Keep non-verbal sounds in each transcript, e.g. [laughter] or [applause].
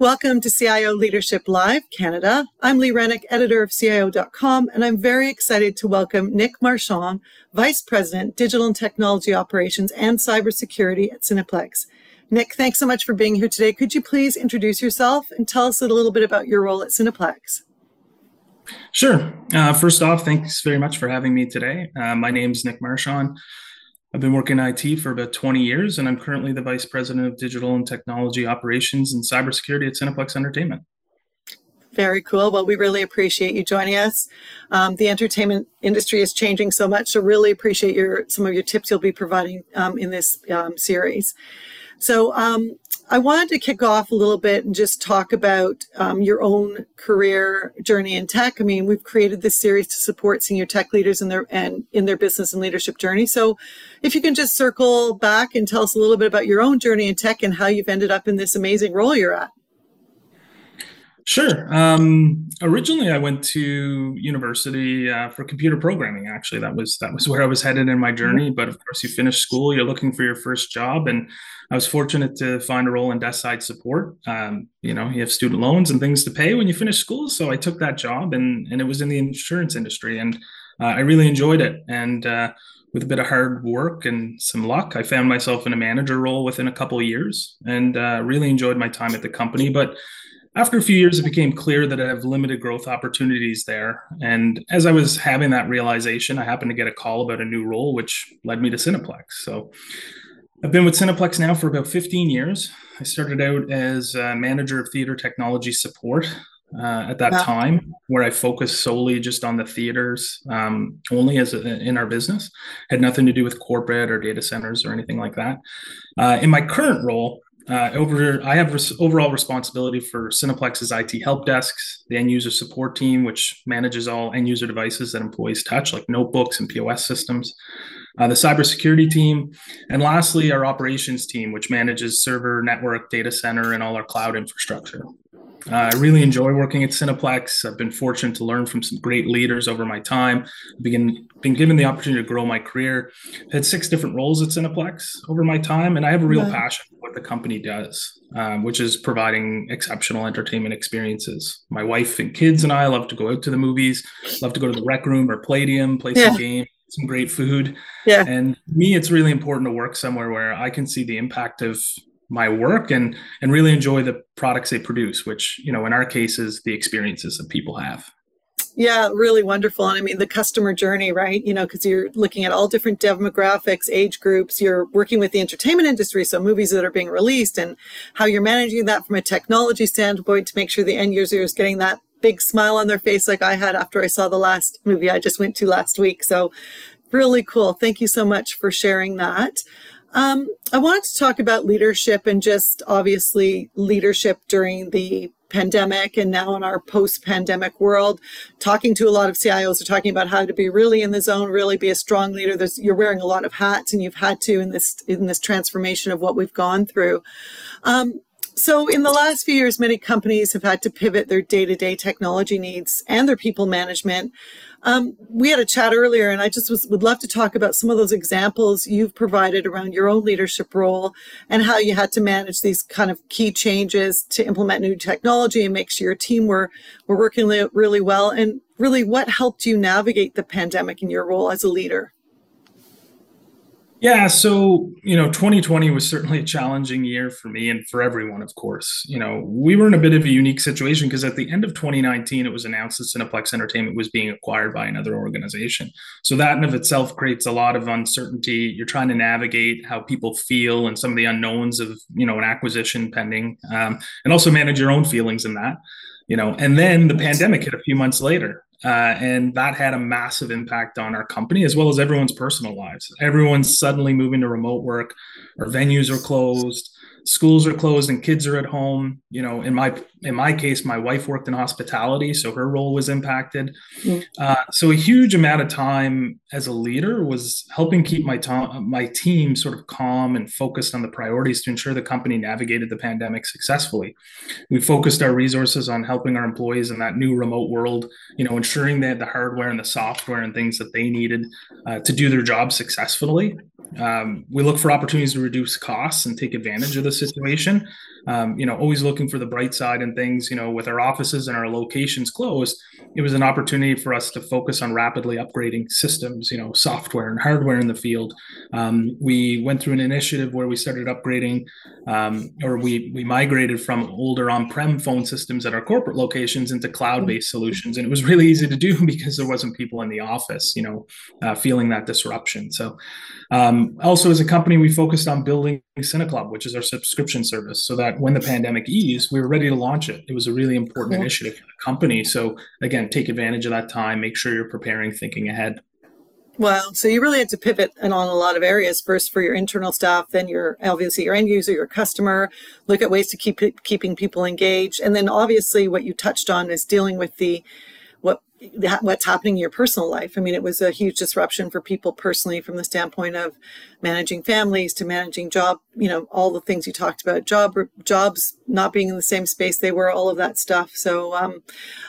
Welcome to CIO Leadership Live Canada. I'm Lee Rennick, editor of CIO.com, and I'm very excited to welcome Nick Marchand, Vice President, Digital and Technology Operations and Cybersecurity at Cineplex. Nick, thanks so much for being here today. Could you please introduce yourself and tell us a little bit about your role at Cineplex? Sure. Uh, first off, thanks very much for having me today. Uh, my name is Nick Marchand. I've been working in IT for about 20 years, and I'm currently the Vice President of Digital and Technology Operations and Cybersecurity at Cineplex Entertainment. Very cool. Well, we really appreciate you joining us. Um, the entertainment industry is changing so much, so really appreciate your some of your tips you'll be providing um, in this um, series. So um, I wanted to kick off a little bit and just talk about um, your own career journey in tech. I mean, we've created this series to support senior tech leaders in their and in their business and leadership journey. So, if you can just circle back and tell us a little bit about your own journey in tech and how you've ended up in this amazing role you're at. Sure. Um, originally, I went to university uh, for computer programming. Actually, that was that was where I was headed in my journey. But of course, you finish school, you're looking for your first job, and I was fortunate to find a role in desk side support. Um, you know, you have student loans and things to pay when you finish school, so I took that job, and and it was in the insurance industry, and uh, I really enjoyed it. And uh, with a bit of hard work and some luck, I found myself in a manager role within a couple years, and uh, really enjoyed my time at the company. But after a few years, it became clear that I have limited growth opportunities there. And as I was having that realization, I happened to get a call about a new role, which led me to Cineplex. So I've been with Cineplex now for about 15 years. I started out as a manager of theater technology support uh, at that wow. time, where I focused solely just on the theaters um, only as a, in our business. Had nothing to do with corporate or data centers or anything like that. Uh, in my current role, uh, over, I have res- overall responsibility for Cineplex's IT help desks, the end user support team, which manages all end user devices that employees touch, like notebooks and POS systems, uh, the cybersecurity team, and lastly, our operations team, which manages server, network, data center, and all our cloud infrastructure. Uh, I really enjoy working at Cineplex. I've been fortunate to learn from some great leaders over my time. I've been, been given the opportunity to grow my career. I've had six different roles at Cineplex over my time, and I have a real passion for what the company does, um, which is providing exceptional entertainment experiences. My wife and kids and I love to go out to the movies, love to go to the rec room or Playdium, play yeah. some games some great food. Yeah. And me, it's really important to work somewhere where I can see the impact of my work and and really enjoy the products they produce, which, you know, in our case is the experiences that people have. Yeah, really wonderful. And I mean, the customer journey, right? You know, because you're looking at all different demographics, age groups, you're working with the entertainment industry, so movies that are being released, and how you're managing that from a technology standpoint to make sure the end user is getting that big smile on their face like I had after I saw the last movie I just went to last week. So, really cool. Thank you so much for sharing that. Um, I wanted to talk about leadership and just obviously leadership during the pandemic and now in our post-pandemic world talking to a lot of cios are talking about how to be really in the zone really be a strong leader. There's, you're wearing a lot of hats and you've had to in this in this transformation of what we've gone through. Um, so, in the last few years, many companies have had to pivot their day to day technology needs and their people management. Um, we had a chat earlier, and I just was, would love to talk about some of those examples you've provided around your own leadership role and how you had to manage these kind of key changes to implement new technology and make sure your team were, were working really well. And really, what helped you navigate the pandemic in your role as a leader? Yeah, so you know, 2020 was certainly a challenging year for me and for everyone, of course. You know, we were in a bit of a unique situation because at the end of 2019, it was announced that Cineplex Entertainment was being acquired by another organization. So that in of itself creates a lot of uncertainty. You're trying to navigate how people feel and some of the unknowns of you know an acquisition pending, um, and also manage your own feelings in that. You know, and then the pandemic hit a few months later, uh, and that had a massive impact on our company as well as everyone's personal lives. Everyone's suddenly moving to remote work. Our venues are closed schools are closed and kids are at home. You know in my in my case my wife worked in hospitality so her role was impacted. Mm. uh, so a huge amount of time as a leader was helping keep my to- my team sort of calm and focused on the priorities to ensure the company navigated the pandemic successfully. We focused our resources on helping our employees in that new remote world you know ensuring they had the hardware and the software and things that they needed uh, to do their job successfully Um, we look for opportunities to reduce costs and take advantage of the situation. Um, you know, always looking for the bright side and things. You know, with our offices and our locations closed, it was an opportunity for us to focus on rapidly upgrading systems. You know, software and hardware in the field. Um, we went through an initiative where we started upgrading, um, or we we migrated from older on-prem phone systems at our corporate locations into cloud-based solutions, and it was really easy to do [laughs] because there wasn't people in the office. You know, uh, feeling that disruption. So. Um, also, as a company, we focused on building CineClub, which is our subscription service, so that when the pandemic eased, we were ready to launch it. It was a really important cool. initiative for the company. So, again, take advantage of that time, make sure you're preparing, thinking ahead. Wow. So you really had to pivot and on a lot of areas. First for your internal staff, then your obviously your end user, your customer. Look at ways to keep keeping people engaged, and then obviously what you touched on is dealing with the what's happening in your personal life. I mean, it was a huge disruption for people personally from the standpoint of managing families to managing job, you know, all the things you talked about, job jobs not being in the same space they were, all of that stuff. So um,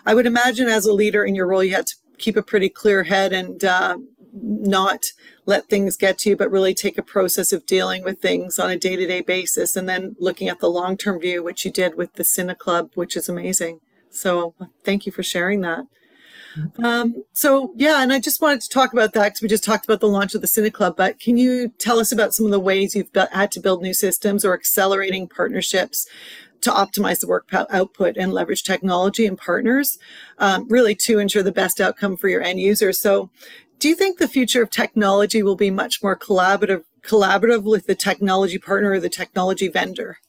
I would imagine as a leader in your role, you had to keep a pretty clear head and uh, not let things get to you, but really take a process of dealing with things on a day to day basis and then looking at the long term view, which you did with the Cine Club, which is amazing. So thank you for sharing that. Um, so yeah, and I just wanted to talk about that because we just talked about the launch of the Cine Club. But can you tell us about some of the ways you've had to build new systems or accelerating partnerships to optimize the work output and leverage technology and partners, um, really to ensure the best outcome for your end users? So, do you think the future of technology will be much more collaborative, collaborative with the technology partner or the technology vendor?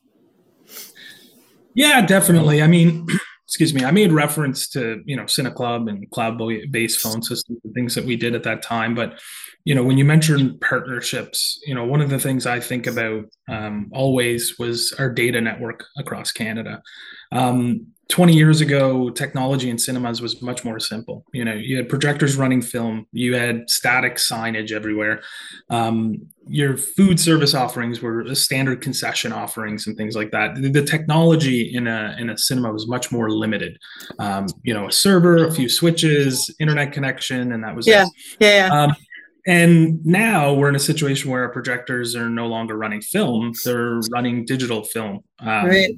Yeah, definitely. I mean. Excuse me, I made reference to you know CineClub and cloud-based phone systems and things that we did at that time. But you know, when you mentioned partnerships, you know, one of the things I think about um, always was our data network across Canada. Um, 20 years ago, technology in cinemas was much more simple. You know, you had projectors running film, you had static signage everywhere. Um, your food service offerings were standard concession offerings and things like that. The, technology in a in a cinema was much more limited. Um, you know, a server, a few switches, internet connection, and that was yeah, it. yeah. yeah. And now we're in a situation where our projectors are no longer running film; they're running digital film. Um, right.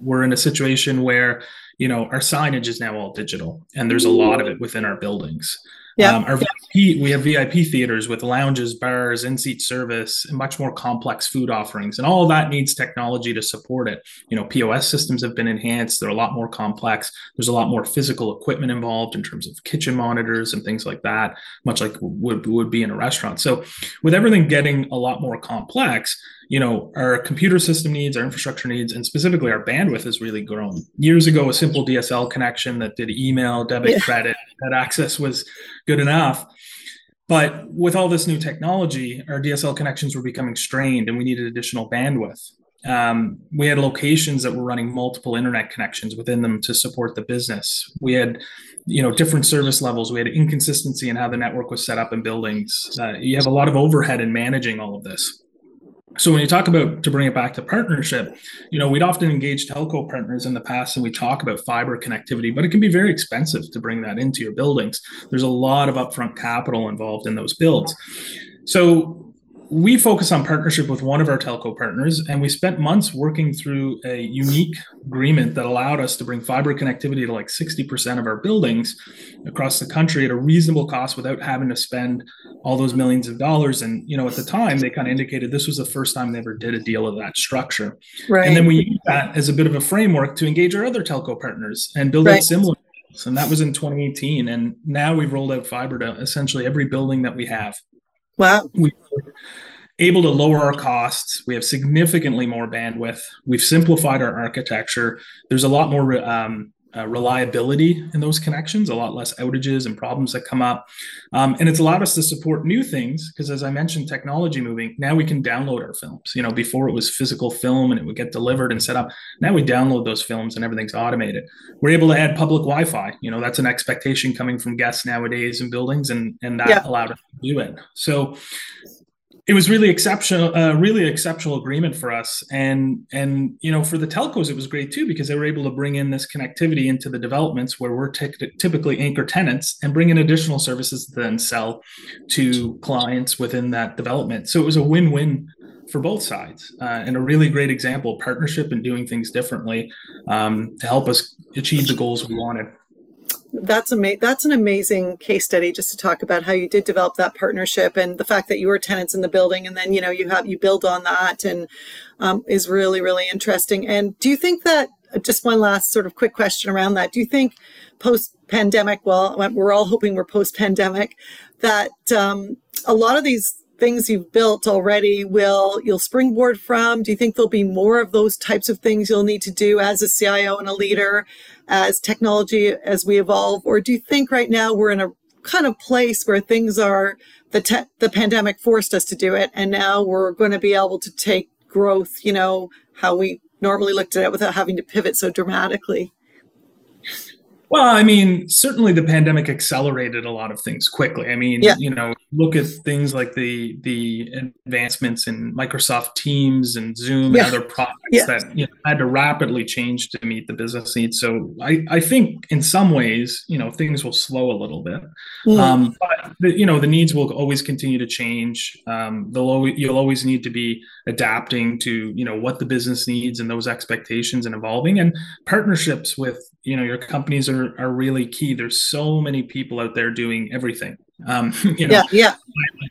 we're in a situation where you know our signage is now all digital and there's a lot of it within our buildings yeah. Um, our VIP, we have VIP theaters with lounges, bars, in-seat service, and much more complex food offerings. And all that needs technology to support it. You know, POS systems have been enhanced. They're a lot more complex. There's a lot more physical equipment involved in terms of kitchen monitors and things like that, much like would, would be in a restaurant. So with everything getting a lot more complex, you know, our computer system needs, our infrastructure needs, and specifically our bandwidth has really grown. Years ago, a simple DSL connection that did email, debit, yeah. credit, that access was good enough. But with all this new technology, our DSL connections were becoming strained and we needed additional bandwidth. Um, we had locations that were running multiple internet connections within them to support the business. We had, you know, different service levels. We had inconsistency in how the network was set up in buildings. Uh, you have a lot of overhead in managing all of this so when you talk about to bring it back to partnership you know we'd often engage telco partners in the past and we talk about fiber connectivity but it can be very expensive to bring that into your buildings. There's a lot of upfront capital involved in those builds. So we focus on partnership with one of our telco partners, and we spent months working through a unique agreement that allowed us to bring fiber connectivity to like 60% of our buildings across the country at a reasonable cost without having to spend all those millions of dollars. And, you know, at the time, they kind of indicated this was the first time they ever did a deal of that structure. Right. And then we used that as a bit of a framework to engage our other telco partners and build right. out similar and that was in 2018 and now we've rolled out fiber to essentially every building that we have Wow. We were able to lower our costs. We have significantly more bandwidth. We've simplified our architecture. There's a lot more um, uh, reliability in those connections, a lot less outages and problems that come up. Um, and it's allowed us to support new things because, as I mentioned, technology moving. Now we can download our films. You know, before it was physical film and it would get delivered and set up. Now we download those films and everything's automated. We're able to add public Wi-Fi. You know, that's an expectation coming from guests nowadays in buildings, and and that yeah. allowed us to do it. So it was really exceptional, uh, really exceptional agreement for us, and and you know for the telcos it was great too because they were able to bring in this connectivity into the developments where we're t- typically anchor tenants and bring in additional services to then sell to clients within that development. So it was a win-win for both sides, uh, and a really great example of partnership and doing things differently um, to help us achieve the goals we wanted that's ama- that's an amazing case study just to talk about how you did develop that partnership and the fact that you were tenants in the building and then you know you have you build on that and um, is really really interesting. And do you think that just one last sort of quick question around that. Do you think post pandemic well we're all hoping we're post pandemic that um, a lot of these things you've built already will you'll springboard from? Do you think there'll be more of those types of things you'll need to do as a cio and a leader as technology as we evolve? Or do you think right now we're in a kind of place where things are the te- the pandemic forced us to do it and now we're going to be able to take growth you know how we normally looked at it without having to pivot so dramatically well, I mean, certainly the pandemic accelerated a lot of things quickly. I mean, yeah. you know, look at things like the the advancements in Microsoft Teams and Zoom yeah. and other products yeah. that you know, had to rapidly change to meet the business needs. So I, I think in some ways, you know, things will slow a little bit. Mm. Um, but the, you know, the needs will always continue to change. Um, they'll always, you'll always need to be adapting to you know what the business needs and those expectations and evolving. And partnerships with you know your companies are are really key there's so many people out there doing everything um [laughs] you know yeah, yeah.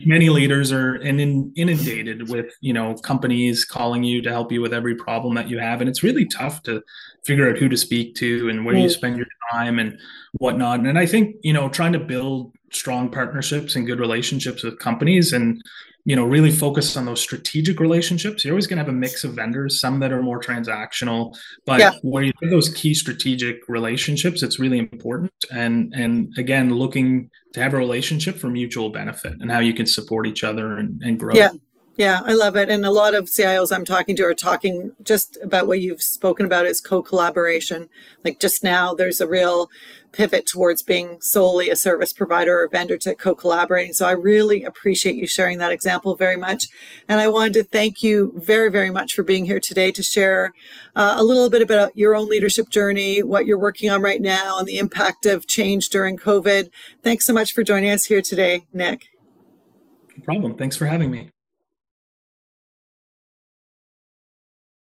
many leaders are in, inundated with you know companies calling you to help you with every problem that you have and it's really tough to figure out who to speak to and where mm. you spend your time and whatnot and i think you know trying to build strong partnerships and good relationships with companies and you know really focus on those strategic relationships. You're always going to have a mix of vendors some that are more transactional but yeah. where you have those key strategic relationships it's really important. And and again looking to have a relationship for mutual benefit and how you can support each other and, and grow. Yeah yeah, I love it. And a lot of CIOs I'm talking to are talking just about what you've spoken about is co-collaboration. Like just now, there's a real pivot towards being solely a service provider or vendor to co-collaborating. So I really appreciate you sharing that example very much. And I wanted to thank you very, very much for being here today to share uh, a little bit about your own leadership journey, what you're working on right now, and the impact of change during COVID. Thanks so much for joining us here today, Nick. No problem. Thanks for having me.